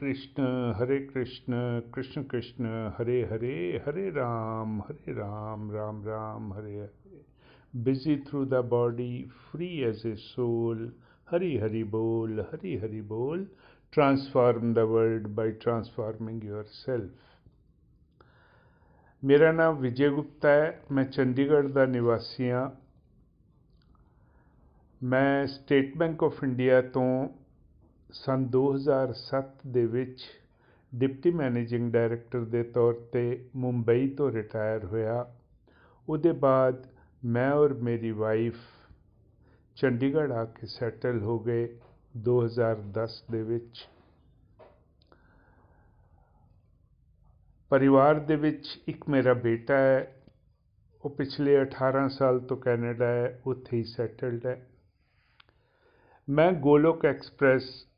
Krishna, Hare Krishna Krishna Krishna, Hare Hare Hare Ram Hare Ram Ram Ram, Hare Hare. Busy through the body free as a soul Hari Hari बोल, हरी हरी बोल। Transform the world by transforming yourself मेरा नाम विजय गुप्ता है, मैं चंडीगढ़ का निवासी हाँ। मैं स्टेट बैंक ऑफ़ इंडिया तो ਸਨ 2007 ਦੇ ਵਿੱਚ ਡਿਪਟੀ ਮੈਨੇਜਿੰਗ ਡਾਇਰੈਕਟਰ ਦੇ ਤੌਰ ਤੇ ਮੁੰਬਈ ਤੋਂ ਰਿਟਾਇਰ ਹੋਇਆ। ਉਹਦੇ ਬਾਅਦ ਮੈਂ ਔਰ ਮੇਰੀ ਵਾਈਫ ਚੰਡੀਗੜ੍ਹ ਆ ਕੇ ਸੈਟਲ ਹੋ ਗਏ 2010 ਦੇ ਵਿੱਚ। ਪਰਿਵਾਰ ਦੇ ਵਿੱਚ ਇੱਕ ਮੇਰਾ ਬੇਟਾ ਹੈ, ਉਹ ਪਿਛਲੇ 18 ਸਾਲ ਤੋਂ ਕੈਨੇਡਾ ਹੈ, ਉੱਥੇ ਹੀ ਸੈਟਲਡ ਹੈ। ਮੈਂ ਗੋਲੋਕ ਐਕਸਪ੍ਰੈਸ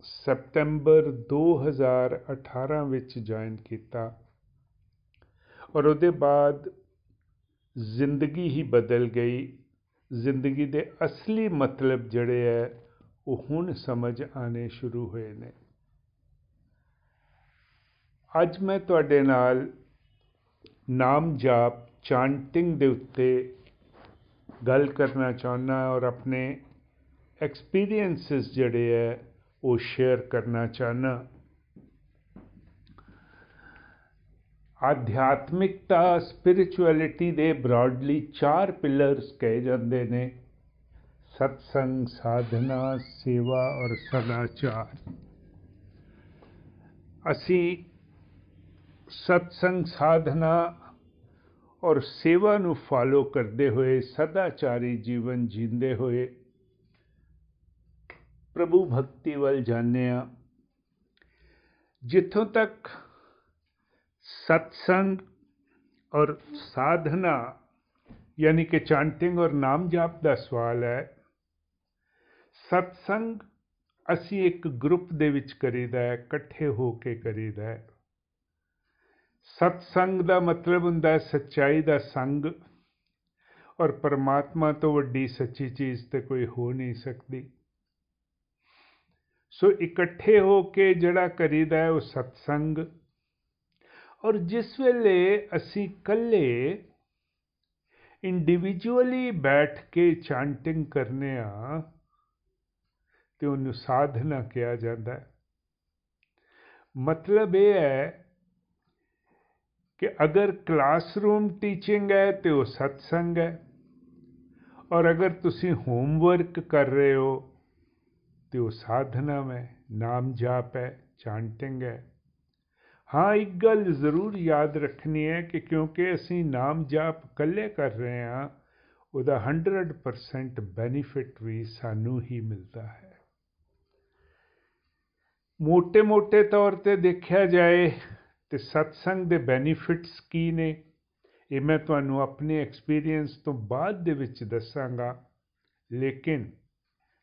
ਸਪਟੈਂਬਰ 2018 ਵਿੱਚ ਜੁਆਇਨ ਕੀਤਾ ਔਰ ਉਹਦੇ ਬਾਅਦ ਜ਼ਿੰਦਗੀ ਹੀ ਬਦਲ ਗਈ। ਜ਼ਿੰਦਗੀ ਦੇ ਅਸਲੀ ਮਤਲਬ ਜਿਹੜੇ ਹੈ, ਉਹ ਹੁਣ ਸਮਝ ਆਣੇ ਸ਼ੁਰੂ ਹੋਏ ਨੇ। ਅੱਜ ਮੈਂ ਤੁਹਾਡੇ ਨਾਲ ਨਾਮ ਜਾਪ ਚਾਂਟਿੰਗ ਦੇ ਉੱਤੇ ਗੱਲ ਕਰਨਾ ਚਾਹੁੰਦਾ ਔਰ ਆਪਣੇ ਐਕਸਪੀਰੀਐਂਸਸ ਜਿਹੜੇ ਹੈ ਉਹ ਸ਼ੇਅਰ ਕਰਨਾ ਚਾਹਨਾ ਆਧਿਆਤਮਿਕਤਾ ਸਪਿਰਚੁਅਲਿਟੀ ਦੇ ਬ੍ਰਾਡਲੀ ਚਾਰ ਪਿਲਰਸ ਕਹੇ ਜਾਂਦੇ ਨੇ। ਸਤਸੰਗ, ਸਾਧਨਾ, ਸੇਵਾ ਔਰ ਸਦਾਚਾਰ। ਅਸੀਂ ਸਤਸੰਗ, ਸਾਧਨਾ ਔਰ ਸੇਵਾ ਨੂੰ ਫਾਲੋ ਕਰਦੇ ਹੋਏ ਸਦਾਚਾਰੀ ਜੀਵਨ ਜੀਂਦੇ ਹੋਏ ਪ੍ਰਭੂ ਭਗਤੀ ਵੱਲ ਜਾਂਦੇ ਆ ਜਿੱਥੋਂ ਤੱਕ ਸਤਸੰਗ ਔਰ ਸਾਧਨਾ, ਯਾਨੀ ਕਿ ਚਾਂਟਿੰਗ ਔਰ ਨਾਮ ਜਾਪ ਦਾ ਸਵਾਲ ਹੈ, ਸਤਸੰਗ ਅਸੀਂ ਇੱਕ ਗਰੁੱਪ ਦੇ ਵਿੱਚ ਕਰੀਦਾ ਹੈ, ਇਕੱਠੇ ਹੋ ਕੇ ਕਰੀਦਾ ਹੈ। ਸਤਸੰਗ ਦਾ ਮਤਲਬ ਹੁੰਦਾ ਹੈ ਸੱਚਾਈ ਦਾ ਸੰਗ, ਔਰ ਪਰਮਾਤਮਾ ਤੋਂ ਵੱਡੀ ਸੱਚੀ ਚੀਜ਼ ਤੇ ਕੋਈ ਹੋ ਨਹੀਂ ਸਕਦੀ। ਸੋ ਇਕੱਠੇ ਹੋ ਕੇ ਜਿਹੜਾ ਕਰੀਦਾ ਹੈ ਉਹ ਸਤਸੰਗ। ਔਰ ਜਿਸ ਵੇਲੇ ਅਸੀਂ ਇਕੱਲੇ ਇੰਡੀਵਿਜੂਅਲੀ ਬੈਠ ਕੇ ਚਾਂਟਿੰਗ ਕਰਨੇ ਆ, ਤੇ ਉਹਨੂੰ ਸਾਧਨਾ ਕਿਹਾ ਜਾਂਦਾ ਹੈ। ਮਤਲਬ ਇਹ ਹੈ ਕਿ ਅਗਰ ਕਲਾਸਰੂਮ ਟੀਚਿੰਗ ਹੈ, ਤੇ ਉਹ ਸਤਸੰਗ ਹੈ। ਔਰ ਅਗਰ ਤੁਸੀਂ ਹੋਮਵਰਕ ਕਰ ਰਹੇ ਹੋ ਤੇ ਉਹ ਸਾਧਨਾ ਹੈ ਨਾਮ ਜਾਪ ਹੈ ਚਾਂਟਿੰਗ ਹੈ ਹਾਂ ਇੱਕ ਗੱਲ ਜ਼ਰੂਰ ਯਾਦ ਰੱਖਣੀ ਹੈ ਕਿ ਕਿਉਂਕਿ ਅਸੀਂ ਨਾਮ ਜਾਪ ਇਕੱਲੇ ਕਰ ਰਹੇ ਹਾਂ, ਉਹਦਾ 100% ਬੈਨੀਫਿਟ ਵੀ ਸਾਨੂੰ ਹੀ ਮਿਲਦਾ ਹੈ। ਮੋٹے-ਮੋٹے ਤੌਰ ਤੇ ਦੇਖਿਆ ਜਾਏ ਤੇ ਸਤਸੰਗ ਦੇ ਬੈਨੀਫਿਟਸ ਕੀ ਨੇ, ਇਹ ਮੈਂ ਤੁਹਾਨੂੰ ਆਪਣੇ ਐਕਸਪੀਰੀਅੰਸ ਤੋਂ ਬਾਅਦ ਦੇ ਵਿੱਚ ਦੱਸਾਂਗਾ। ਲੇਕਿਨ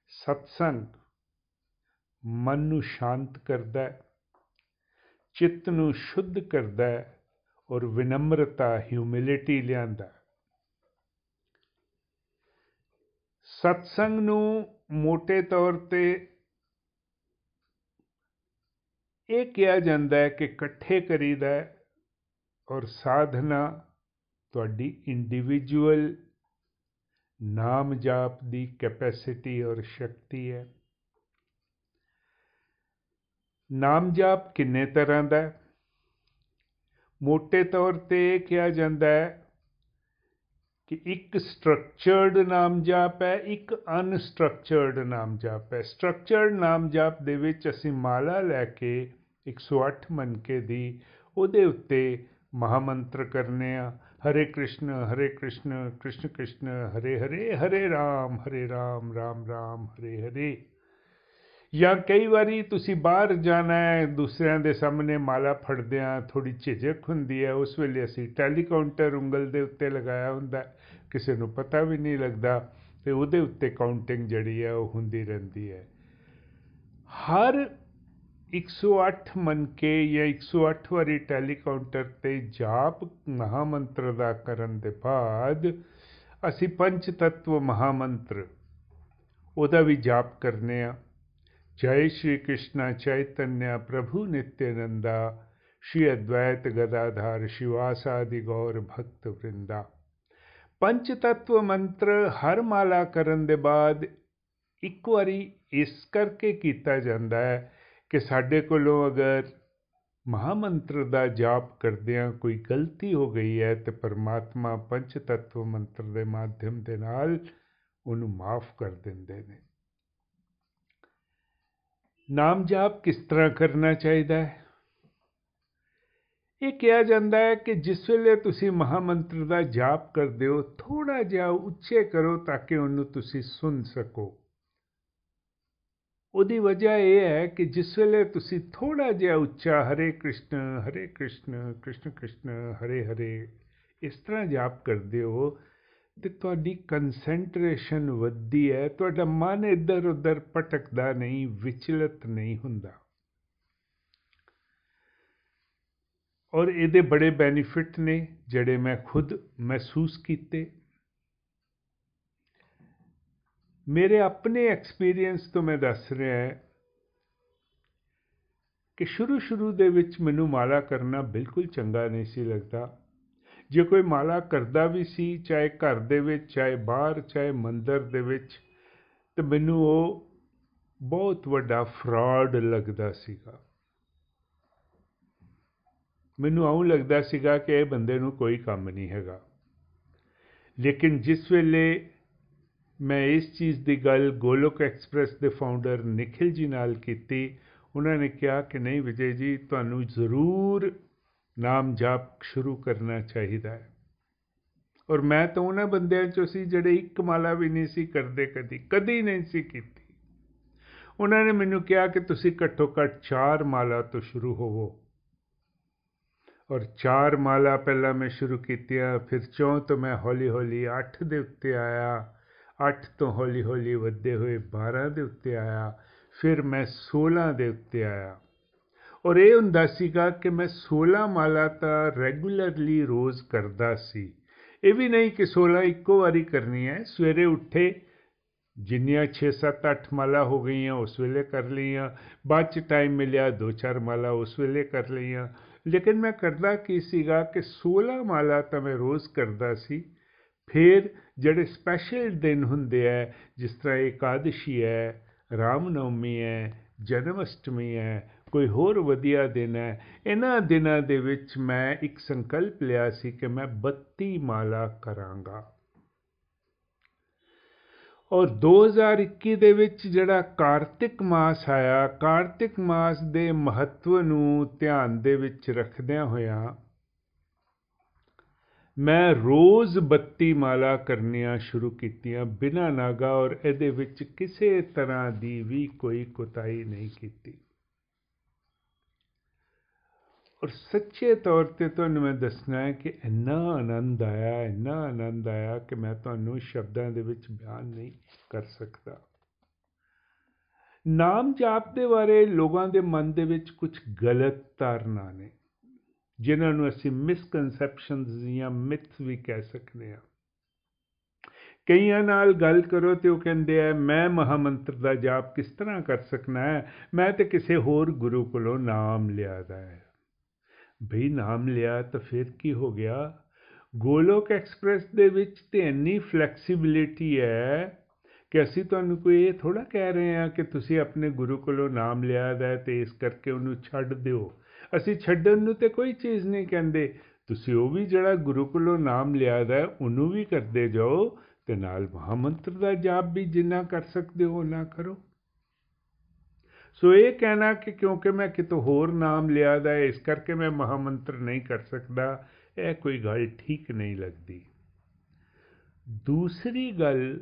ਸਤਸੰਗ ਮਨ ਨੂੰ ਸ਼ਾਂਤ ਕਰਦਾ ਹੈ, ਚਿੱਤ ਨੂੰ ਸ਼ੁੱਧ ਕਰਦਾ ਹੈ ਔਰ ਵਿਨਮਰਤਾ ਹਿਊਮਿਲਿਟੀ ਲਿਆਂਦਾ ਸਤਸੰਗ ਨੂੰ ਮੋٹے ਤੌਰ ਤੇ ਇਹ ਕਿਹਾ ਜਾਂਦਾ ਹੈ ਕਿ ਇਕੱਠੇ ਕਰੀਦਾ ਔਰ ਸਾਧਨਾ ਤੁਹਾਡੀ ਇੰਡੀਵਿਜੂਅਲ ਨਾਮ ਜਾਪ ਦੀ ਕੈਪੈਸਿਟੀ ਔਰ ਸ਼ਕਤੀ ਹੈ। ਨਾਮ ਜਾਪ ਕਿੰਨੇ ਤਰ੍ਹਾਂ ਦਾ ਮੋٹے ਤੌਰ ਤੇ ਕਿਹਾ ਜਾਂਦਾ ਹੈ ਕਿ ਇੱਕ ਸਟਰਕਚਰਡ ਨਾਮ ਜਾਪ ਹੈ, ਇੱਕ ਅਨਸਟਰਕਚਰਡ ਨਾਮ ਜਾਪ ਹੈ। ਸਟਰਕਚਰਡ ਨਾਮ ਜਾਪ ਦੇ ਵਿੱਚ ਅਸੀਂ ਮਾਲਾ ਲੈ ਕੇ 108 ਮਨਕੇ ਦੀ ਉਹਦੇ ਉੱਤੇ ਮਹਾਮੰਤਰ ਕਰਨੇ ਆ, ਹਰੇ ਕ੍ਰਿਸ਼ਨ ਹਰੇ ਕ੍ਰਿਸ਼ਨ ਕ੍ਰਿਸ਼ਨ ਕ੍ਰਿਸ਼ਨ, ਹਰੇ ਹਰੇ ਹਰੇ ਰਾਮ ਹਰੇ ਰਾਮ ਰਾਮ ਰਾਮ, ਹਰੇ ਹਰੇ। ਜਾਂ ਕਈ ਵਾਰੀ ਤੁਸੀਂ ਬਾਹਰ ਜਾਣਾ ਹੈ, ਦੂਸਰਿਆਂ ਦੇ ਸਾਹਮਣੇ ਮਾਲਾ ਫੜਦਿਆਂ ਥੋੜੀ ਝਿਜਕ ਹੁੰਦੀ ਹੈ, ਉਸ ਵੇਲੇ ਅਸੀਂ ਟੈਲੀਕਾਊਂਟਰ ਉਂਗਲ ਦੇ ਉੱਤੇ ਲਗਾਇਆ ਹੁੰਦਾ ਕਿਸੇ ਨੂੰ ਪਤਾ ਵੀ ਨਹੀਂ ਲੱਗਦਾ ਤੇ ਉਹਦੇ ਉੱਤੇ ਕਾਊਂਟਿੰਗ ਜਿਹੜੀ ਹੈ ਉਹ ਹੁੰਦੀ ਰਹਿੰਦੀ ਹੈ। ਹਰ 108 ਮਨ ਕੇ ਜਾਂ 108 ਵਾਰੀ ਟੈਲੀਕਾਊਂਟਰ ਤੇ ਜਾਪ ਮਹਾਮੰਤਰ ਦਾ ਕਰਨ ਦੇ ਬਾਅਦ ਅਸੀਂ ਪੰਜ ਤत्व ਮਹਾਮੰਤਰ ਉਹਦਾ ਵੀ ਜਾਪ ਕਰਨੇ ਆ। जय श्री कृष्ण चैतन्य प्रभु नित्यानंदा, श्री अद्वैत गदाधार शिवासादि गौर भक्त वृंदा। ਪੰਚ ਤत्व ਮੰਤਰ ਹਰ ਮਾਲਾ ਕਰਨ ਦੇ ਬਾਅਦ ਇੱਕ ਵਾਰੀ ਇਸ ਕਰਕੇ ਕੀਤਾ ਜਾਂਦਾ ਹੈ ਕਿ ਸਾਡੇ ਕੋਲੋਂ ਅਗਰ ਮਹਾ ਮੰਤਰ ਦਾ ਜਾਪ ਕਰਦਿਆਂ ਕੋਈ ਗਲਤੀ ਹੋ ਗਈ ਹੈ ਤੇ ਪਰਮਾਤਮਾ ਪੰਚ ਤत्व ਮੰਤਰ ਦੇ ਮਾਧਿਅਮ ਦੇ ਨਾਲ ਉਹਨੂੰ ਮਾਫ ਕਰ ਦਿੰਦੇ ਨੇ ਨਾਮ ਜਾਪ ਕਿਸ ਤਰ੍ਹਾਂ ਕਰਨਾ ਚਾਹੀਦਾ ਹੈ? ਇਹ ਕਿਹਾ ਜਾਂਦਾ ਹੈ ਕਿ ਜਿਸ ਵੇਲੇ ਤੁਸੀਂ ਮਹਾਮੰਤਰ ਦਾ ਜਾਪ ਕਰਦੇ ਹੋ ਥੋੜਾ ਜਿਹਾ ਉੱਚੇ ਕਰੋ ਤਾਂ ਕਿ ਉਹਨੂੰ ਤੁਸੀਂ ਸੁਣ ਸਕੋ। ਉਹਦੀ ਵਜ੍ਹਾ ਇਹ ਹੈ ਕਿ ਜਿਸ ਵੇਲੇ ਤੁਸੀਂ ਥੋੜਾ ਜਿਹਾ ਉੱਚਾ ਹਰੇ ਕ੍ਰਿਸ਼ਨ ਹਰੇ ਕ੍ਰਿਸ਼ਨ ਕ੍ਰਿਸ਼ਨ ਕ੍ਰਿਸ਼ਨ, ਹਰੇ ਹਰੇ ਇਸ ਤਰ੍ਹਾਂ ਜਾਪ ਕਰਦੇ ਹੋ ਤੇ ਤੁਹਾਡੀ ਕਨਸੈਂਟਰੇਸ਼ਨ ਵੱਧਦੀ ਹੈ, ਤੁਹਾਡਾ ਮਨ ਇੱਧਰ ਉੱਧਰ ਭਟਕਦਾ ਨਹੀਂ, ਵਿਚਲਤ ਨਹੀਂ ਹੁੰਦਾ। ਔਰ ਇਹਦੇ ਬੜੇ ਬੈਨੀਫਿਟ ਨੇ, ਜਿਹੜੇ ਮੈਂ ਖੁਦ ਮਹਿਸੂਸ ਕੀਤੇ। ਮੇਰੇ ਆਪਣੇ ਐਕਸਪੀਰੀਅੰਸ ਤੋਂ ਮੈਂ ਦੱਸ ਰਿਹਾ ਹਾਂ ਕਿ ਸ਼ੁਰੂ ਸ਼ੁਰੂ ਦੇ ਵਿੱਚ ਮੈਨੂੰ ਮਾਲਾ ਕਰਨਾ ਬਿਲਕੁਲ ਚੰਗਾ ਨਹੀਂ ਸੀ ਲੱਗਦਾ। ਜੇ ਕੋਈ ਮਾਲਾ ਕਰਦਾ ਵੀ ਸੀ, ਚਾਹੇ ਘਰ ਦੇ ਵਿੱਚ, ਚਾਹੇ ਬਾਹਰ, ਚਾਹੇ ਮੰਦਰ ਦੇ ਵਿੱਚ, ਤੇ ਮੈਨੂੰ ਉਹ ਬਹੁਤ ਵੱਡਾ ਫਰਾਡ ਲੱਗਦਾ ਸੀਗਾ। ਮੈਨੂੰ ਆਉਂ ਲੱਗਦਾ ਸੀਗਾ ਕਿ ਇਹ ਬੰਦੇ ਨੂੰ ਕੋਈ ਕੰਮ ਨਹੀਂ ਹੈਗਾ। ਲੇਕਿਨ ਜਿਸ ਵੇਲੇ ਮੈਂ ਇਸ ਚੀਜ਼ ਦੀ ਗੱਲ ਗੋਲੋਕ ਐਕਸਪ੍ਰੈਸ ਦੇ ਫਾਊਂਡਰ ਨikhil ਜੀ ਨਾਲ ਕੀਤੀ, ਉਹਨਾਂ ਨੇ ਕਿਹਾ ਕਿ ਨਹੀਂ ਵਿਜੇ ਜੀ, ਤੁਹਾਨੂੰ ਜ਼ਰੂਰ ਨਾਮ ਜਾਪ ਸ਼ੁਰੂ ਕਰਨਾ ਚਾਹੀਦਾ ਹੈ। ਔਰ ਮੈਂ ਤਾਂ ਉਹਨਾਂ ਬੰਦਿਆਂ ਚੋਂ ਸੀ ਜਿਹੜੇ ਇੱਕ ਮਾਲਾ ਵੀ ਨਹੀਂ ਸੀ ਕਰਦੇ ਕਦੀ ਕਦੀ ਨਹੀਂ ਸੀ ਕੀਤੀ। ਉਹਨਾਂ ਨੇ ਮੈਨੂੰ ਕਿਹਾ ਕਿ ਤੁਸੀਂ ਘੱਟੋ ਘੱਟ ਚਾਰ ਮਾਲਾ ਤੋਂ ਸ਼ੁਰੂ ਹੋਵੋ। ਔਰ ਚਾਰ ਮਾਲਾ ਪਹਿਲਾਂ ਮੈਂ ਸ਼ੁਰੂ ਕੀਤੀਆਂ, ਫਿਰ ਚੌਂ ਤੋਂ ਮੈਂ ਹੌਲੀ ਹੌਲੀ 8 ਦੇ ਉੱਤੇ ਆਇਆ 8 ਤੋਂ ਹੌਲੀ ਹੌਲੀ ਵੱਧਦੇ ਹੋਏ 12 ਦੇ ਉੱਤੇ ਆਇਆ, ਫਿਰ ਮੈਂ 16 ਦੇ ਉੱਤੇ ਆਇਆ। ਔਰ ਇਹ ਹੁੰਦਾ ਸੀਗਾ ਕਿ ਮੈਂ 16 ਮਾਲਾ ਤਾਂ ਰੈਗੂਲਰਲੀ ਰੋਜ਼ ਕਰਦਾ ਸੀ। ਇਹ ਵੀ ਨਹੀਂ ਕਿ 16 ਇੱਕੋ ਵਾਰੀ ਕਰਨੀ ਹੈ। ਸਵੇਰੇ ਉੱਠੇ, ਜਿੰਨੀਆਂ 6 7 8 ਮਾਲਾ ਹੋ ਗਈਆਂ, ਉਸ ਵੇਲੇ ਕਰ ਲਈਆਂ। ਬਾਅਦ ਚ ਟਾਈਮ ਮਿਲਿਆ, ਦੋ, ਚਾਰ ਮਾਲਾ ਉਸ ਵੇਲੇ ਕਰ ਲਈਆਂ। ਲੇਕਿਨ ਮੈਂ ਕਰਦਾ ਕੀ ਸੀਗਾ ਕਿ 16 ਮਾਲਾ ਤਾਂ ਮੈਂ ਰੋਜ਼ ਕਰਦਾ ਸੀ। ਫਿਰ ਜਿਹੜੇ ਸਪੈਸ਼ਲ ਦਿਨ ਹੁੰਦੇ ਆ, ਜਿਸ ਤਰ੍ਹਾਂ ਇਕਾदशी ਹੈ, ਰਾਮ ਨਵਮੀ ਹੈ, ਜਨਮ ਅਸ਼ਟਮੀ ਹੈ ਕੋਈ ਹੋਰ ਵਧੀਆ ਦਿਨ ਹੈ। ਇਹਨਾਂ ਦਿਨਾਂ ਦੇ ਵਿੱਚ ਮੈਂ ਇੱਕ ਸੰਕਲਪ ਲਿਆ ਸੀ ਕਿ ਮੈਂ 32 ਮਾਲਾ ਕਰਾਂਗਾ। ਔਰ 2021 ਦੇ ਵਿੱਚ ਜਿਹੜਾ ਕਾਰਤਿਕ ਮਾਸ ਆਇਆ, ਕਾਰਤਿਕ ਮਾਸ ਦੇ ਮਹੱਤਵ ਨੂੰ ਧਿਆਨ ਦੇ ਵਿੱਚ ਰੱਖਦਿਆਂ ਹੋਇਆਂ ਮੈਂ ਰੋਜ਼ 32 ਮਾਲਾ ਕਰਨੀਆਂ ਸ਼ੁਰੂ ਕੀਤੀਆਂ ਬਿਨਾਂ ਨਾਗਾ ਔਰ ਇਹਦੇ ਵਿੱਚ ਕਿਸੇ ਤਰ੍ਹਾਂ ਦੀ ਵੀ ਕੋਈ ਕੁਤਾਈ ਨਹੀਂ ਕੀਤੀ। ਔਰ ਸੱਚੇ ਤੌਰ ਤੇ ਤੁਹਾਨੂੰ ਮੈਂ ਦੱਸਣਾ ਹੈ ਕਿ ਇੰਨਾ ਆਨੰਦ ਆਇਆ ਇੰਨਾ ਆਨੰਦ ਆਇਆ ਕਿ ਮੈਂ ਤੁਹਾਨੂੰ ਸ਼ਬਦਾਂ ਦੇ ਵਿੱਚ ਬਿਆਨ ਨਹੀਂ ਕਰ ਸਕਦਾ ਨਾਮ ਜਾਪ ਦੇ ਬਾਰੇ ਲੋਕਾਂ ਦੇ ਮਨ ਦੇ ਵਿੱਚ ਕੁਝ ਗਲਤ ਧਾਰਨਾ ਨੇ ਜਿਨ੍ਹਾਂ ਨੂੰ ਅਸੀਂ ਮਿਸਕਨਸੈਪਸ਼ਨਸ ਜਾਂ ਮਿਥਸ ਵੀ ਕਹਿ ਸਕਦੇ ਹਾਂ ਕਈਆਂ ਨਾਲ ਗੱਲ ਕਰੋ ਤੇ ਉਹ ਕਹਿੰਦੇ ਆ ਮੈਂ ਮਹਾਮੰਤਰ ਦਾ ਜਾਪ ਕਿਸ ਤਰ੍ਹਾਂ ਕਰ ਸਕਣਾ ਹੈ ਮੈਂ ਤੇ ਕਿਸੇ ਹੋਰ ਗੁਰੂ ਕੋਲੋਂ ਨਾਮ ਲਿਆਦਾ ਹੈ ਭਈ ਨਾਮ ਲਿਆ ਤਾਂ ਫਿਰ ਕੀ ਹੋ ਗਿਆ? ਗੋਲੋਕ ਐਕਸਪ੍ਰੈਸ ਦੇ ਵਿੱਚ ਤੇ ਇੰਨੀ ਫਲੈਕਸੀਬਿਲਿਟੀ ਹੈ ਕਿ ਅਸੀਂ ਤੁਹਾਨੂੰ ਕੋਈ ਇਹ ਥੋੜਾ ਕਹਿ ਰਹੇ ਹਾਂ ਕਿ ਤੁਸੀਂ ਆਪਣੇ ਗੁਰੂ ਕੋਲੋਂ ਨਾਮ ਲਿਆ ਦਾ ਤੇ ਇਸ ਕਰਕੇ ਉਹਨੂੰ ਛੱਡ ਦਿਓ। ਅਸੀਂ ਛੱਡਣ ਨੂੰ ਤੇ ਕੋਈ ਚੀਜ਼ ਨਹੀਂ ਕਹਿੰਦੇ। ਤੁਸੀਂ ਉਹ ਵੀ ਜਿਹੜਾ ਗੁਰੂ ਕੋਲੋਂ ਨਾਮ ਲਿਆ ਦਾ ਉਹਨੂੰ ਵੀ ਕਰਦੇ ਜਾਓ ਤੇ ਨਾਲ ਮਹਾਮੰਤਰ ਦਾ ਜਾਪ ਵੀ ਜਿੰਨਾ ਕਰ ਸਕਦੇ ਹੋ ਨਾ ਕਰੋ। ਸੋ ਇਹ ਕਹਿਣਾ ਕਿ ਕਿਉਂਕਿ ਮੈਂ ਕਿਤੋਂ ਹੋਰ ਨਾਮ ਲਿਆ ਦਾ ਇਸ ਕਰਕੇ ਮੈਂ ਮਹਾਮੰਤਰ ਨਹੀਂ ਕਰ ਸਕਦਾ, ਇਹ ਕੋਈ ਗੱਲ ਠੀਕ ਨਹੀਂ ਲੱਗਦੀ। ਦੂਸਰੀ ਗੱਲ,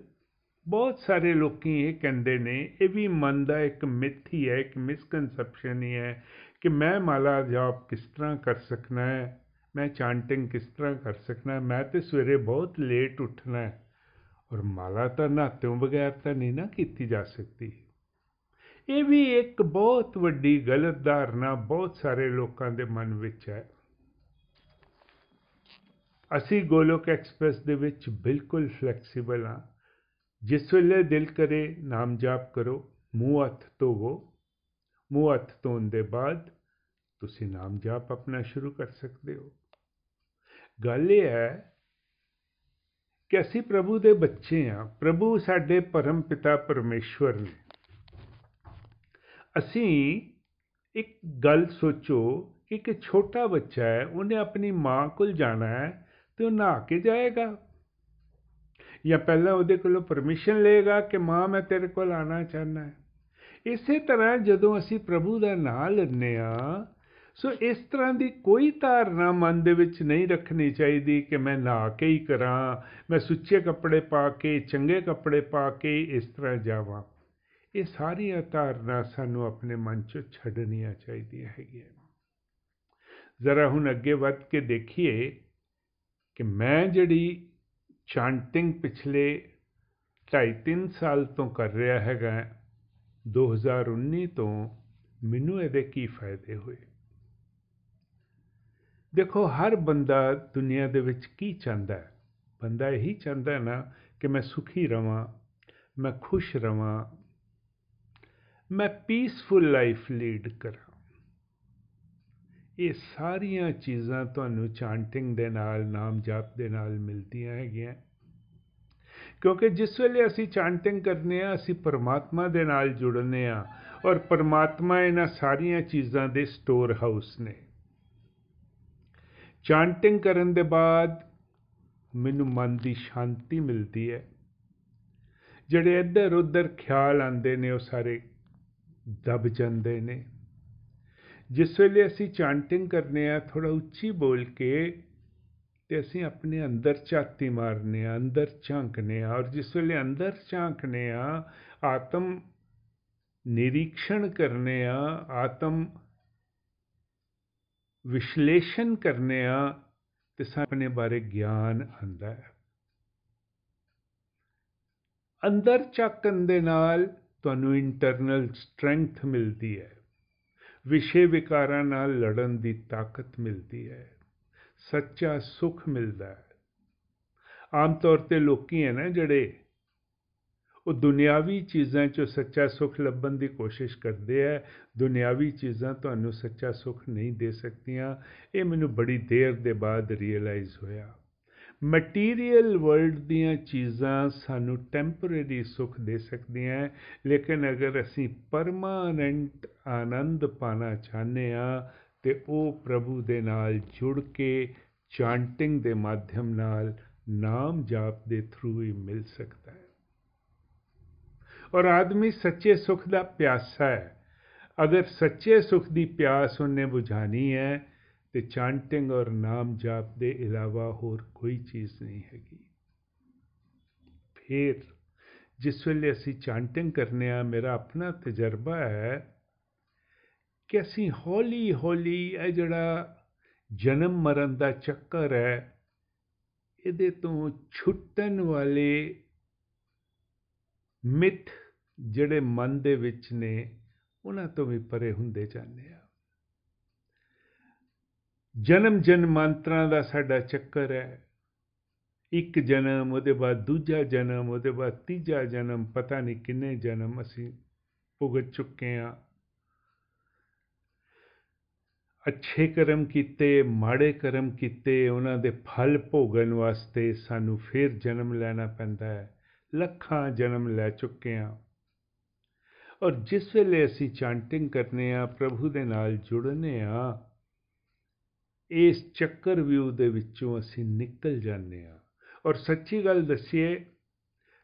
ਬਹੁਤ ਸਾਰੇ ਲੋਕੀ ਇਹ ਕਹਿੰਦੇ ਨੇ, ਇਹ ਵੀ ਮਨ ਦਾ ਇੱਕ ਮਿਥ ਹੀ ਹੈ, ਇੱਕ ਮਿਸਕਨਸੈਪਸ਼ਨ ਹੀ ਹੈ ਕਿ ਮੈਂ ਮਾਲਾ ਜਾਪ ਕਿਸ ਤਰ੍ਹਾਂ ਕਰ ਸਕਣਾ ਹੈ, ਮੈਂ ਚਾਂਟਿੰਗ ਕਿਸ ਤਰ੍ਹਾਂ ਕਰ ਸਕਣਾ ਮੈਂ ਤੇ ਸਵੇਰੇ ਬਹੁਤ ਲੇਟ ਉੱਠਣਾ ਹੈ। ਔਰ ਮਾਲਾ ਤਾਂ ਨਾਤਿਓਂ ਬਗੈਰ ਤਾਂ ਨਹੀਂ ਨਾ ਕੀਤੀ ਜਾ ਸਕਦੀ। ਇਹ ਵੀ ਇੱਕ ਬਹੁਤ ਵੱਡੀ ਗਲਤ ਧਾਰਨਾ ਬਹੁਤ ਸਾਰੇ ਲੋਕਾਂ ਦੇ ਮਨ ਵਿੱਚ ਹੈ। ਅਸੀਂ ਗੋਲੋਕ ਐਕਸਪ੍ਰੈਸ ਦੇ ਵਿੱਚ ਬਿਲਕੁਲ ਫਲੈਕਸੀਬਲ ਹਾਂ। ਜਿਸ ਵੇਲੇ ਦਿਲ ਕਰੇ ਨਾਮ ਜਾਪ ਕਰੋ, ਮੂੰਹ ਹੱਥ ਧੋਵੋ, ਮੂੰਹ ਹੱਥ ਧੋਣ ਦੇ ਬਾਅਦ ਤੁਸੀਂ ਨਾਮ ਜਾਪ ਆਪਣਾ ਸ਼ੁਰੂ ਕਰ ਸਕਦੇ ਹੋ। ਗੱਲ ਇਹ ਹੈ ਕਿ ਅਸੀਂ ਪ੍ਰਭੂ ਦੇ ਬੱਚੇ ਹਾਂ। ਪ੍ਰਭੂ ਸਾਡੇ ਪਰਮ ਪਿਤਾ ਪਰਮੇਸ਼ਵਰ ਨੇ। ਅਸੀਂ ਇੱਕ ਗੱਲ ਸੋਚੋ ਕਿ ਇੱਕ ਛੋਟਾ ਬੱਚਾ ਹੈ, ਉਹਨੇ ਆਪਣੀ ਮਾਂ ਕੋਲ ਜਾਣਾ ਹੈ ਤੇ ਉਹ ਨਹਾ ਕੇ ਜਾਏਗਾ। ਜਾਂ ਪਹਿਲਾਂ ਉਹਦੇ ਕੋਲੋਂ ਪਰਮਿਸ਼ਨ ਲਏਗਾ ਕਿ ਮਾਂ, ਮੈਂ ਤੇਰੇ ਕੋਲ ਆਣਾ ਚਾਹਨਾ ਹੈ। ਇਸੇ ਤਰ੍ਹਾਂ ਜਦੋਂ ਅਸੀਂ ਪ੍ਰਭੂ ਦਾ ਨਾਮ ਲੈਂਦੇ ਆ ਸੋ ਇਸ ਤਰ੍ਹਾਂ ਦੀ ਕੋਈ ਧਾਰਨਾ ਮਨ ਦੇ ਵਿੱਚ ਨਹੀਂ ਰੱਖਣੀ ਚਾਹੀਦੀ ਕਿ ਮੈਂ ਨਹਾ ਕੇ ਹੀ ਕਰਾਂ, ਮੈਂ ਸੁੱਚੇ ਕੱਪੜੇ ਪਾ ਕੇ, ਚੰਗੇ ਕੱਪੜੇ ਪਾ ਕੇ ਇਸ ਤਰ੍ਹਾਂ ਜਾਵਾਂ। ਇਹ ਸਾਰੀਆਂ ਧਾਰਨਾ ਸਾਨੂੰ ਆਪਣੇ ਮਨ ਚੋਂ ਛੱਡਣੀਆਂ ਚਾਹੀਦੀਆਂ ਹੈਗੀਆਂ। ਜ਼ਰਾ ਹੁਣ ਅੱਗੇ ਵੱਧ ਕੇ ਦੇਖੀਏ ਕਿ ਮੈਂ ਜਿਹੜੀ ਚਾਂਟਿੰਗ ਪਿਛਲੇ 2.5-3 ਸਾਲ ਤੋਂ ਕਰ ਰਿਹਾ ਹੈਗਾ 2019 ਤੋਂ ਮੈਨੂੰ ਇਹਦੇ ਕੀ ਫਾਇਦੇ ਹੋਏ? ਦੇਖੋ, ਹਰ ਬੰਦਾ ਦੁਨੀਆ ਦੇ ਵਿੱਚ ਕੀ ਚਾਹੁੰਦਾ ਹੈ? ਬੰਦਾ ਇਹੀ ਚਾਹੁੰਦਾ ਹੈ ਨਾ ਕਿ ਮੈਂ ਸੁਖੀ ਰਵਾਂ, ਮੈਂ ਖੁਸ਼ ਰਵਾਂ ਮੈਂ ਪੀਸਫੁਲ ਲਾਈਫ ਲੀਡ ਕਰਾਂ। ਇਹ ਸਾਰੀਆਂ ਚੀਜ਼ਾਂ ਤੁਹਾਨੂੰ ਚਾਂਟਿੰਗ ਦੇ ਨਾਲ, ਨਾਮ ਜਪ ਦੇ ਨਾਲ ਮਿਲਦੀਆਂ ਹੈਗੀਆਂ। ਕਿਉਂਕਿ ਜਿਸ ਵੇਲੇ ਅਸੀਂ ਚਾਂਟਿੰਗ ਕਰਨੇ ਆ, ਅਸੀਂ ਪਰਮਾਤਮਾ ਦੇ ਨਾਲ ਜੁੜਨੇ ਆ ਔਰ ਪਰਮਾਤਮਾ ਇਹਨਾਂ ਸਾਰੀਆਂ ਚੀਜ਼ਾਂ ਦੇ ਸਟੋਰ ਹਾਊਸ ਨੇ। ਚਾਂਟਿੰਗ ਕਰਨ ਦੇ ਬਾਅਦ ਮੈਨੂੰ ਮਨ ਦੀ ਸ਼ਾਂਤੀ ਮਿਲਦੀ ਹੈ। ਜਿਹੜੇ ਇੱਧਰ ਉੱਧਰ ਖਿਆਲ ਆਉਂਦੇ ਨੇ ਉਹ ਸਾਰੇ ਦਬ ਜਾਂਦੇ ਨੇ। ਜਿਸ ਵੇਲੇ ਅਸੀਂ ਚਾਂਟਿੰਗ ਕਰਨੇ ਆ ਥੋੜਾ ਉੱਚੀ ਬੋਲ ਕੇ ਤੇ ਅਸੀਂ ਆਪਣੇ ਅੰਦਰ ਝਾਤੀ ਮਾਰਨੇ ਆ, ਅੰਦਰ ਝਾਂਕਨੇ ਆ ਔਰ ਜਿਸ ਵੇਲੇ ਅੰਦਰ ਝਾਂਕਨੇ ਆ, ਆਤਮ ਨਿਰੀਖਣ ਕਰਨੇ ਆ, ਆਤਮ ਵਿਸ਼ਲੇਸ਼ਣ ਕਰਨੇ ਆ, ਤੇ ਆਪਣੇ ਬਾਰੇ ਗਿਆਨ ਆਂਦਾ ਹੈ। ਅੰਦਰ ਝਾਕਣ ਦੇ ਨਾਲ ਤੁਹਾਨੂੰ ਇੰਟਰਨਲ ਸਟਰੈਂਥ ਮਿਲਦੀ ਹੈ। ਵਿਸ਼ੇ ਵਿਕਾਰਾਂ ਨਾਲ ਲੜਨ ਦੀ ਤਾਕਤ ਮਿਲਦੀ ਹੈ। ਸੱਚਾ ਸੁਖ ਮਿਲਦਾ ਹੈ। ਆਮ ਤੌਰ ਤੇ ਲੋਕੀ ਹੈ ਨਾ ਜਿਹੜੇ ਉਹ ਦੁਨਿਆਵੀ ਚੀਜ਼ਾਂ 'ਚੋਂ ਸੱਚਾ ਸੁਖ ਲੱਭਣ ਦੀ ਕੋਸ਼ਿਸ਼ ਕਰਦੇ ਆ ਦੁਨਿਆਵੀ ਚੀਜ਼ਾਂ ਤੁਹਾਨੂੰ ਸੱਚਾ ਸੁਖ ਨਹੀਂ ਦੇ ਸਕਦੀਆਂ। ਇਹ ਮੈਨੂੰ ਬੜੀ ਦੇਰ ਦੇ ਬਾਅਦ ਰੀਅਲਾਈਜ਼ ਹੋਇਆ। ਮਟੀਰੀਅਲ ਵਰਲਡ ਦੀਆਂ ਚੀਜ਼ਾਂ ਸਾਨੂੰ ਟੈਂਪਰੇਰੀ ਸੁਖ ਦੇ ਸਕਦੀਆਂ ਲੇਕਿਨ ਅਗਰ ਅਸੀਂ ਪਰਮਾਨੈਂਟ ਆਨੰਦ ਪਾਣਾ ਚਾਹਨੇ ਆ ਤੇ ਉਹ ਪ੍ਰਭੂ ਦੇ ਨਾਲ ਜੁੜ ਕੇ ਚਾਂਟਿੰਗ ਦੇ ਮਾਧਿਅਮ ਨਾਲ ਨਾਮ ਜਾਪ ਦੇ ਥਰੂ ਹੀ ਮਿਲ ਸਕਦਾ ਹੈ। ਔਰ ਆਦਮੀ ਸੱਚੇ ਸੁਖ ਦਾ ਪਿਆਸਾ ਹੈ। ਅਗਰ ਸੱਚੇ ਸੁਖ ਦੀ ਪਿਆਸ ਉਹਨੇ ਬੁਝਾਣੀ ਹੈ ਤੇ ਚਾਂਟਿੰਗ ਔਰ ਨਾਮ ਜਾਪ ਦੇ ਇਲਾਵਾ ਹੋਰ ਕੋਈ ਚੀਜ਼ ਨਹੀਂ ਹੈਗੀ। ਫਿਰ ਜਿਸ ਵੇਲੇ ਅਸੀਂ ਚਾਂਟਿੰਗ ਕਰਨੇ ਆ, ਮੇਰਾ ਆਪਣਾ ਤਜਰਬਾ ਹੈ ਕਿ ਅਸੀਂ ਹੌਲੀ ਹੌਲੀ ਇਹ ਜਿਹੜਾ ਜਨਮ ਮਰਨ ਦਾ ਚੱਕਰ ਹੈ, ਇਹਦੇ ਤੋਂ ਛੁੱਟਣ ਵਾਲੇ ਮਿੱਥ ਜਿਹੜੇ ਮਨ ਦੇ ਵਿੱਚ ਨੇ, ਉਹਨਾਂ ਤੋਂ ਵੀ ਪਰੇ ਹੁੰਦੇ ਜਾਂਦੇ ਆ। ਜਨਮ ਜਨਮਾਂਤਰਾਂ ਦਾ ਸਾਡਾ ਚੱਕਰ ਹੈ। ਇੱਕ ਜਨਮ, ਉਹਦੇ ਬਾਅਦ ਦੂਜਾ ਜਨਮ, ਉਹਦੇ ਬਾਅਦ ਤੀਜਾ ਜਨਮ, ਪਤਾ ਨਹੀਂ ਕਿੰਨੇ ਜਨਮ ਅਸੀਂ ਭੁਗਤ ਚੁੱਕੇ ਆ ਅੱਛੇ ਕਰਮ ਕੀਤੇ, ਮਾੜੇ ਕਰਮ ਕੀਤੇ, ਉਹਨਾਂ ਦੇ ਫਲ ਭੋਗਣ ਵਾਸਤੇ ਸਾਨੂੰ ਫੇਰ ਜਨਮ ਲੈਣਾ ਪੈਂਦਾ ਹੈ। ਲੱਖਾਂ ਜਨਮ ਲੈ ਚੁੱਕੇ ਆ ਔਰ ਜਿਸ ਵੇਲੇ ਅਸੀਂ ਚਾਂਟਿੰਗ ਕਰਨੇ ਆ ਪ੍ਰਭੂ ਦੇ ਨਾਲ ਜੁੜਨੇ ਆ ਇਸ ਚੱਕਰ ਵਿਊ ਦੇ ਵਿੱਚੋਂ ਅਸੀਂ ਨਿਕਲ ਜਾਂਦੇ ਆ ਔਰ ਸੱਚੀ ਗੱਲ ਦਸੀਏ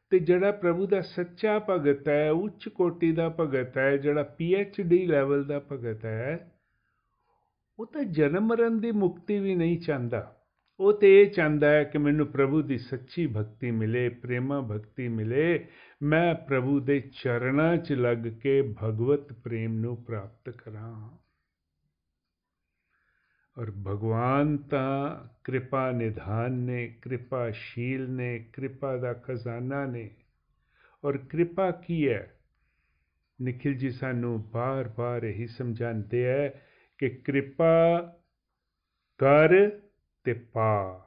ਤੇ ਜਿਹੜਾ ਪ੍ਰਭੂ ਦਾ ਸੱਚਾ ਭਗਤ ਹੈ, ਉੱਚ ਕੋਟੀ ਦਾ ਭਗਤ ਹੈ, ਜਿਹੜਾ ਪੀ ਐਚ ਡੀ ਲੈਵਲ ਦਾ ਭਗਤ ਹੈ, ਉਹ ਤਾਂ ਜਨਮ ਮਰਨ ਦੀ ਮੁਕਤੀ ਵੀ ਨਹੀਂ ਚਾਹੁੰਦਾ। ਉਹ ਤੇ ਇਹ ਚਾਹੁੰਦਾ ਹੈ ਕਿ ਮੈਨੂੰ ਪ੍ਰਭੂ ਦੀ ਸੱਚੀ ਭਗਤੀ ਮਿਲੇ, ਪ੍ਰੇਮਾ ਭਗਤੀ ਮਿਲੇ। ਮੈਂ ਪ੍ਰਭੂ ਦੇ ਚਰਨਾਂ 'ਚ ਲੱਗ ਕੇ ਭਗਵਤ ਪ੍ਰੇਮ ਨੂੰ ਪ੍ਰਾਪਤ ਕਰਾਂ। ਔਰ ਭਗਵਾਨ ਤਾਂ ਕਿਰਪਾ ਨਿਧਾਨ ਨੇ ਕਿਰਪਾਸ਼ੀਲ ਨੇ ਕਿਰਪਾ ਦਾ ਖਜ਼ਾਨਾ ਨੇ ਔਰ ਕਿਰਪਾ ਕੀ ਹੈ ਨikhil ji ਸਾਨੂੰ ਬਾਰ-ਬਾਰ ਇਹੀ ਸਮਝਾਉਂਦੇ ਹੈ ਕਿ ਕਿਰਪਾ ਕਰ ਤੇ ਪਾ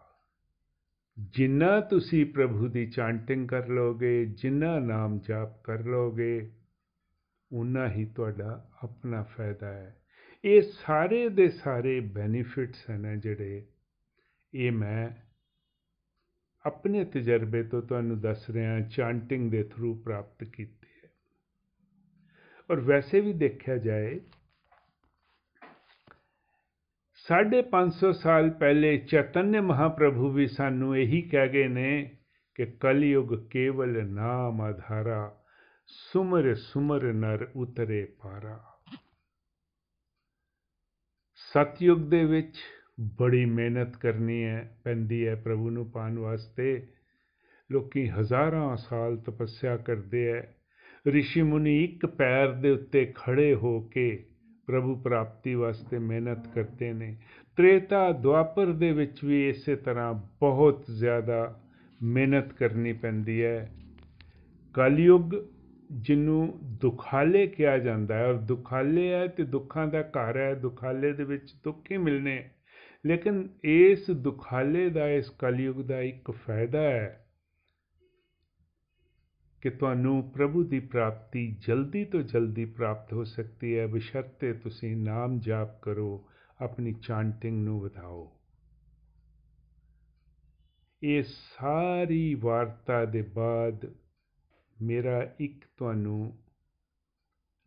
ਜਿੰਨਾ ਤੁਸੀਂ ਪ੍ਰਭੂ ਦੀ ਚਾਂਟਿੰਗ ਕਰ ਲੋਗੇ ਜਿੰਨਾ ਨਾਮ ਜਾਪ ਕਰ ਲੋਗੇ ਉਨਾ ਹੀ ਤੁਹਾਡਾ ਆਪਣਾ ਫਾਇਦਾ ਹੈ ਇਹ ਸਾਰੇ ਦੇ ਸਾਰੇ ਬੈਨੀਫਿਟਸ ਹਨ ਜਿਹੜੇ ਇਹ ਮੈਂ ਆਪਣੇ ਤਜਰਬੇ ਤੋਂ ਤੁਹਾਨੂੰ ਦੱਸ ਰਿਹਾ ਚਾਂਟਿੰਗ ਦੇ ਥਰੂ ਪ੍ਰਾਪਤ ਕੀਤੇ ਹੈ। ਔਰ ਵੈਸੇ ਵੀ ਦੇਖਿਆ ਜਾਏ 550 ਸਾਲ ਪਹਿਲੇ ਚੈਤਨਯ ਮਹਾਪ੍ਰਭੂ ਵੀ ਸਾਨੂੰ ਇਹੀ ਕਹਿ ਗਏ ਨੇ ਕਿ ਕਲਯੁਗ ਕੇਵਲ ਨਾਮ ਆਧਾਰਾ, ਸੁਮਰ ਸੁਮਰ ਨਰ ਉਤਰੇ ਪਾਰਾ। ਸਤਯੁਗ ਦੇ ਵਿੱਚ ਬੜੀ ਮਿਹਨਤ ਕਰਨੀ ਹੈ, ਪੈਂਦੀ ਹੈ ਪ੍ਰਭੂ ਨੂੰ ਪਾਣ ਵਾਸਤੇ। ਲੋਕੀ ਹਜ਼ਾਰਾਂ ਸਾਲ ਤਪੱਸਿਆ ਕਰਦੇ ਐ ઋષਿ ਮੁਨੀ ਇੱਕ ਪੈਰ ਦੇ ਉੱਤੇ ਖੜੇ ਹੋ ਕੇ ਪ੍ਰਭੂ ਪ੍ਰਾਪਤੀ ਵਾਸਤੇ ਮਿਹਨਤ ਕਰਦੇ ਨੇ। ਤ੍ਰੇਤਾ ਦੁਆਪਰ ਦੇ ਵਿੱਚ ਵੀ ਇਸੇ ਤਰ੍ਹਾਂ ਬਹੁਤ ਜ਼ਿਆਦਾ ਮਿਹਨਤ ਕਰਨੀ ਪੈਂਦੀ ਹੈ। ਕਲਯੁਗ ਜਿਹਨੂੰ ਦੁਖਾਲੇ ਕਿਹਾ ਜਾਂਦਾ ਹੈ ਔਰ ਦੁਖਾਲੇ ਹੈ ਤੇ ਦੁੱਖਾਂ ਦਾ ਘਰ ਹੈ, ਦੁਖਾਲੇ ਦੇ ਵਿੱਚ ਦੁੱਖ ਹੀ ਮਿਲਨੇ ਲੇਕਿਨ ਇਸ ਦੁਖਾਲੇ ਦਾ, ਇਸ ਕਲਯੁਗ ਦਾ ਇੱਕ ਫਾਇਦਾ ਹੈ ਕਿ ਤੁਹਾਨੂੰ ਪ੍ਰਭੂ ਦੀ ਪ੍ਰਾਪਤੀ ਜਲਦੀ ਤੋਂ ਜਲਦੀ ਪ੍ਰਾਪਤ ਹੋ ਸਕਦੀ ਹੈ। ਬਸ਼ਰਤੇ ਤੁਸੀਂ ਨਾਮ ਜਾਪ ਕਰੋ, ਆਪਣੀ ਚਾਂਟਿੰਗ ਨੂੰ ਵਧਾਓ। ਇਹ ਸਾਰੀ ਵਾਰਤਾ ਦੇ ਬਾਅਦ ਮੇਰਾ ਇੱਕ ਤੁਹਾਨੂੰ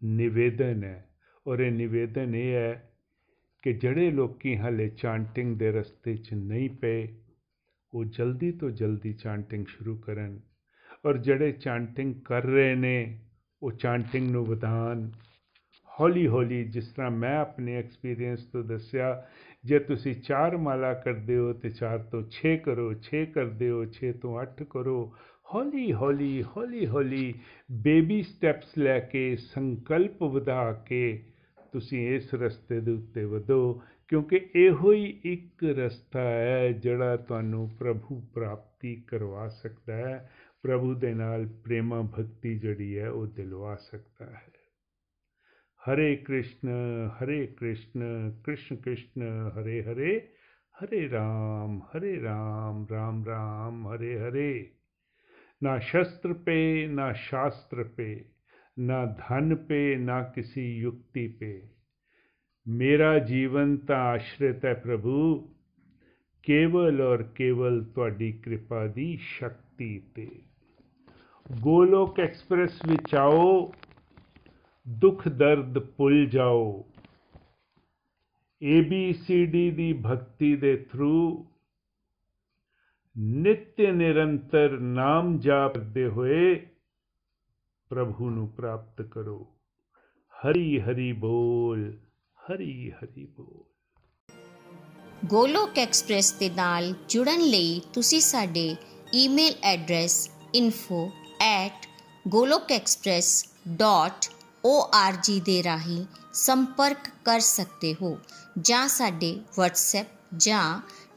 ਨਿਵੇਦਨ ਹੈ ਔਰ ਇਹ ਨਿਵੇਦਨ ਇਹ ਹੈ ਕਿ ਜਿਹੜੇ ਲੋਕੀ ਹਲੇ ਚਾਂਟਿੰਗ ਦੇ ਰਸਤੇ 'ਚ ਨਹੀਂ ਪਏ, ਉਹ ਜਲਦੀ ਤੋਂ ਜਲਦੀ ਚਾਂਟਿੰਗ ਸ਼ੁਰੂ ਕਰਨ ਔਰ ਜਿਹੜੇ ਚਾਂਟਿੰਗ ਕਰ ਰਹੇ ਨੇ, ਉਹ ਚਾਂਟਿੰਗ ਨੂੰ ਵਧਾਨ ਹੌਲੀ ਹੌਲੀ ਜਿਸ ਤਰ੍ਹਾਂ ਮੈਂ ਆਪਣੇ ਐਕਸਪੀਰੀਅੰਸ ਤੋਂ ਦੱਸਿਆ, ਜੇ ਤੁਸੀਂ ਚਾਰ ਮਾਲਾ ਕਰਦੇ ਹੋ ਤੇ ਚਾਰ ਤੋਂ 6 ਕਰੋ 6 ਕਰਦੇ ਹੋ 6 ਤੋਂ 8 ਕਰੋ ਹੌਲੀ ਹੌਲੀ ਹੌਲੀ ਹੌਲੀ ਬੇਬੀ ਸਟੈਪਸ ਲੈ ਕੇ ਸੰਕਲਪ ਵਧਾ ਕੇ ਤੁਸੀਂ ਇਸ ਰਸਤੇ ਦੇ ਉੱਤੇ ਵਧੋ, ਕਿਉਂਕਿ ਇਹੋ ਹੀ ਇੱਕ ਰਸਤਾ ਹੈ ਜਿਹੜਾ ਤੁਹਾਨੂੰ ਪ੍ਰਭੂ ਪ੍ਰਾਪਤੀ ਕਰਵਾ ਸਕਦਾ ਹੈ। ਪ੍ਰਭੂ ਦੇ ਨਾਲ ਪ੍ਰੇਮਾ ਭਗਤੀ ਜਿਹੜੀ ਹੈ ਉਹ ਦਿਲਵਾ ਸਕਦਾ ਹੈ। ਹਰੇ ਕ੍ਰਿਸ਼ਨ ਹਰੇ ਕ੍ਰਿਸ਼ਨ ਕ੍ਰਿਸ਼ਨ ਕ੍ਰਿਸ਼ਨ, ਹਰੇ ਹਰੇ ਹਰੇ ਰਾਮ ਹਰੇ ਰਾਮ ਰਾਮ ਰਾਮ, ਹਰੇ ਹਰੇ। ਨਾ ਸ਼ਸਤਰ ਪੇ, ਨਾ ਸ਼ਾਸਤਰ ਪੇ, ਨਾ ਧਨ ਪੇ, ਨਾ ਕਿਸੇ ਯੁਕਤੀ ਪੇ। ਮੇਰਾ ਜੀਵਨ ਤਾਂ ਆਸ਼ਰਿਤ ਹੈ ਪ੍ਰਭੂ, ਕੇਵਲ ਔਰ ਕੇਵਲ ਤੁਹਾਡੀ ਕਿਰਪਾ ਦੀ ਸ਼ਕਤੀ ਤੇ। ਗੋਲੋਕ ਐਕਸਪ੍ਰੈਸ ਵਿੱਚ ਆਓ, ਦੁੱਖ ਦਰਦ ਭੁੱਲ ਜਾਓ। ABCD ਦੀ ਭਗਤੀ ਦੇ ਥਰੂ ਨਿਤ ਨਿਰੰਤਰ ਨਾਮ ਜਾਪਦੇ ਹੋਏ ਪ੍ਰਭੂ ਨੂੰ ਪ੍ਰਾਪਤ ਕਰੋ। ਹਰੀ ਹਰੀ ਬੋਲ, ਹਰੀ ਹਰੀ ਬੋਲ। ਗੋਲੋਕ ਐਕਸਪ੍ਰੈਸ ਦੇ ਨਾਲ ਜੁੜਨ ਲਈ ਤੁਸੀਂ ਸਾਡੇ ਈਮੇਲ ਐਡਰੈਸ info@golokexpress.org ਦੇ ਰਾਹੀਂ ਸੰਪਰਕ ਕਰ ਸਕਦੇ ਹੋ ਜਾਂ ਸਾਡੇ WhatsApp ਜਾਂ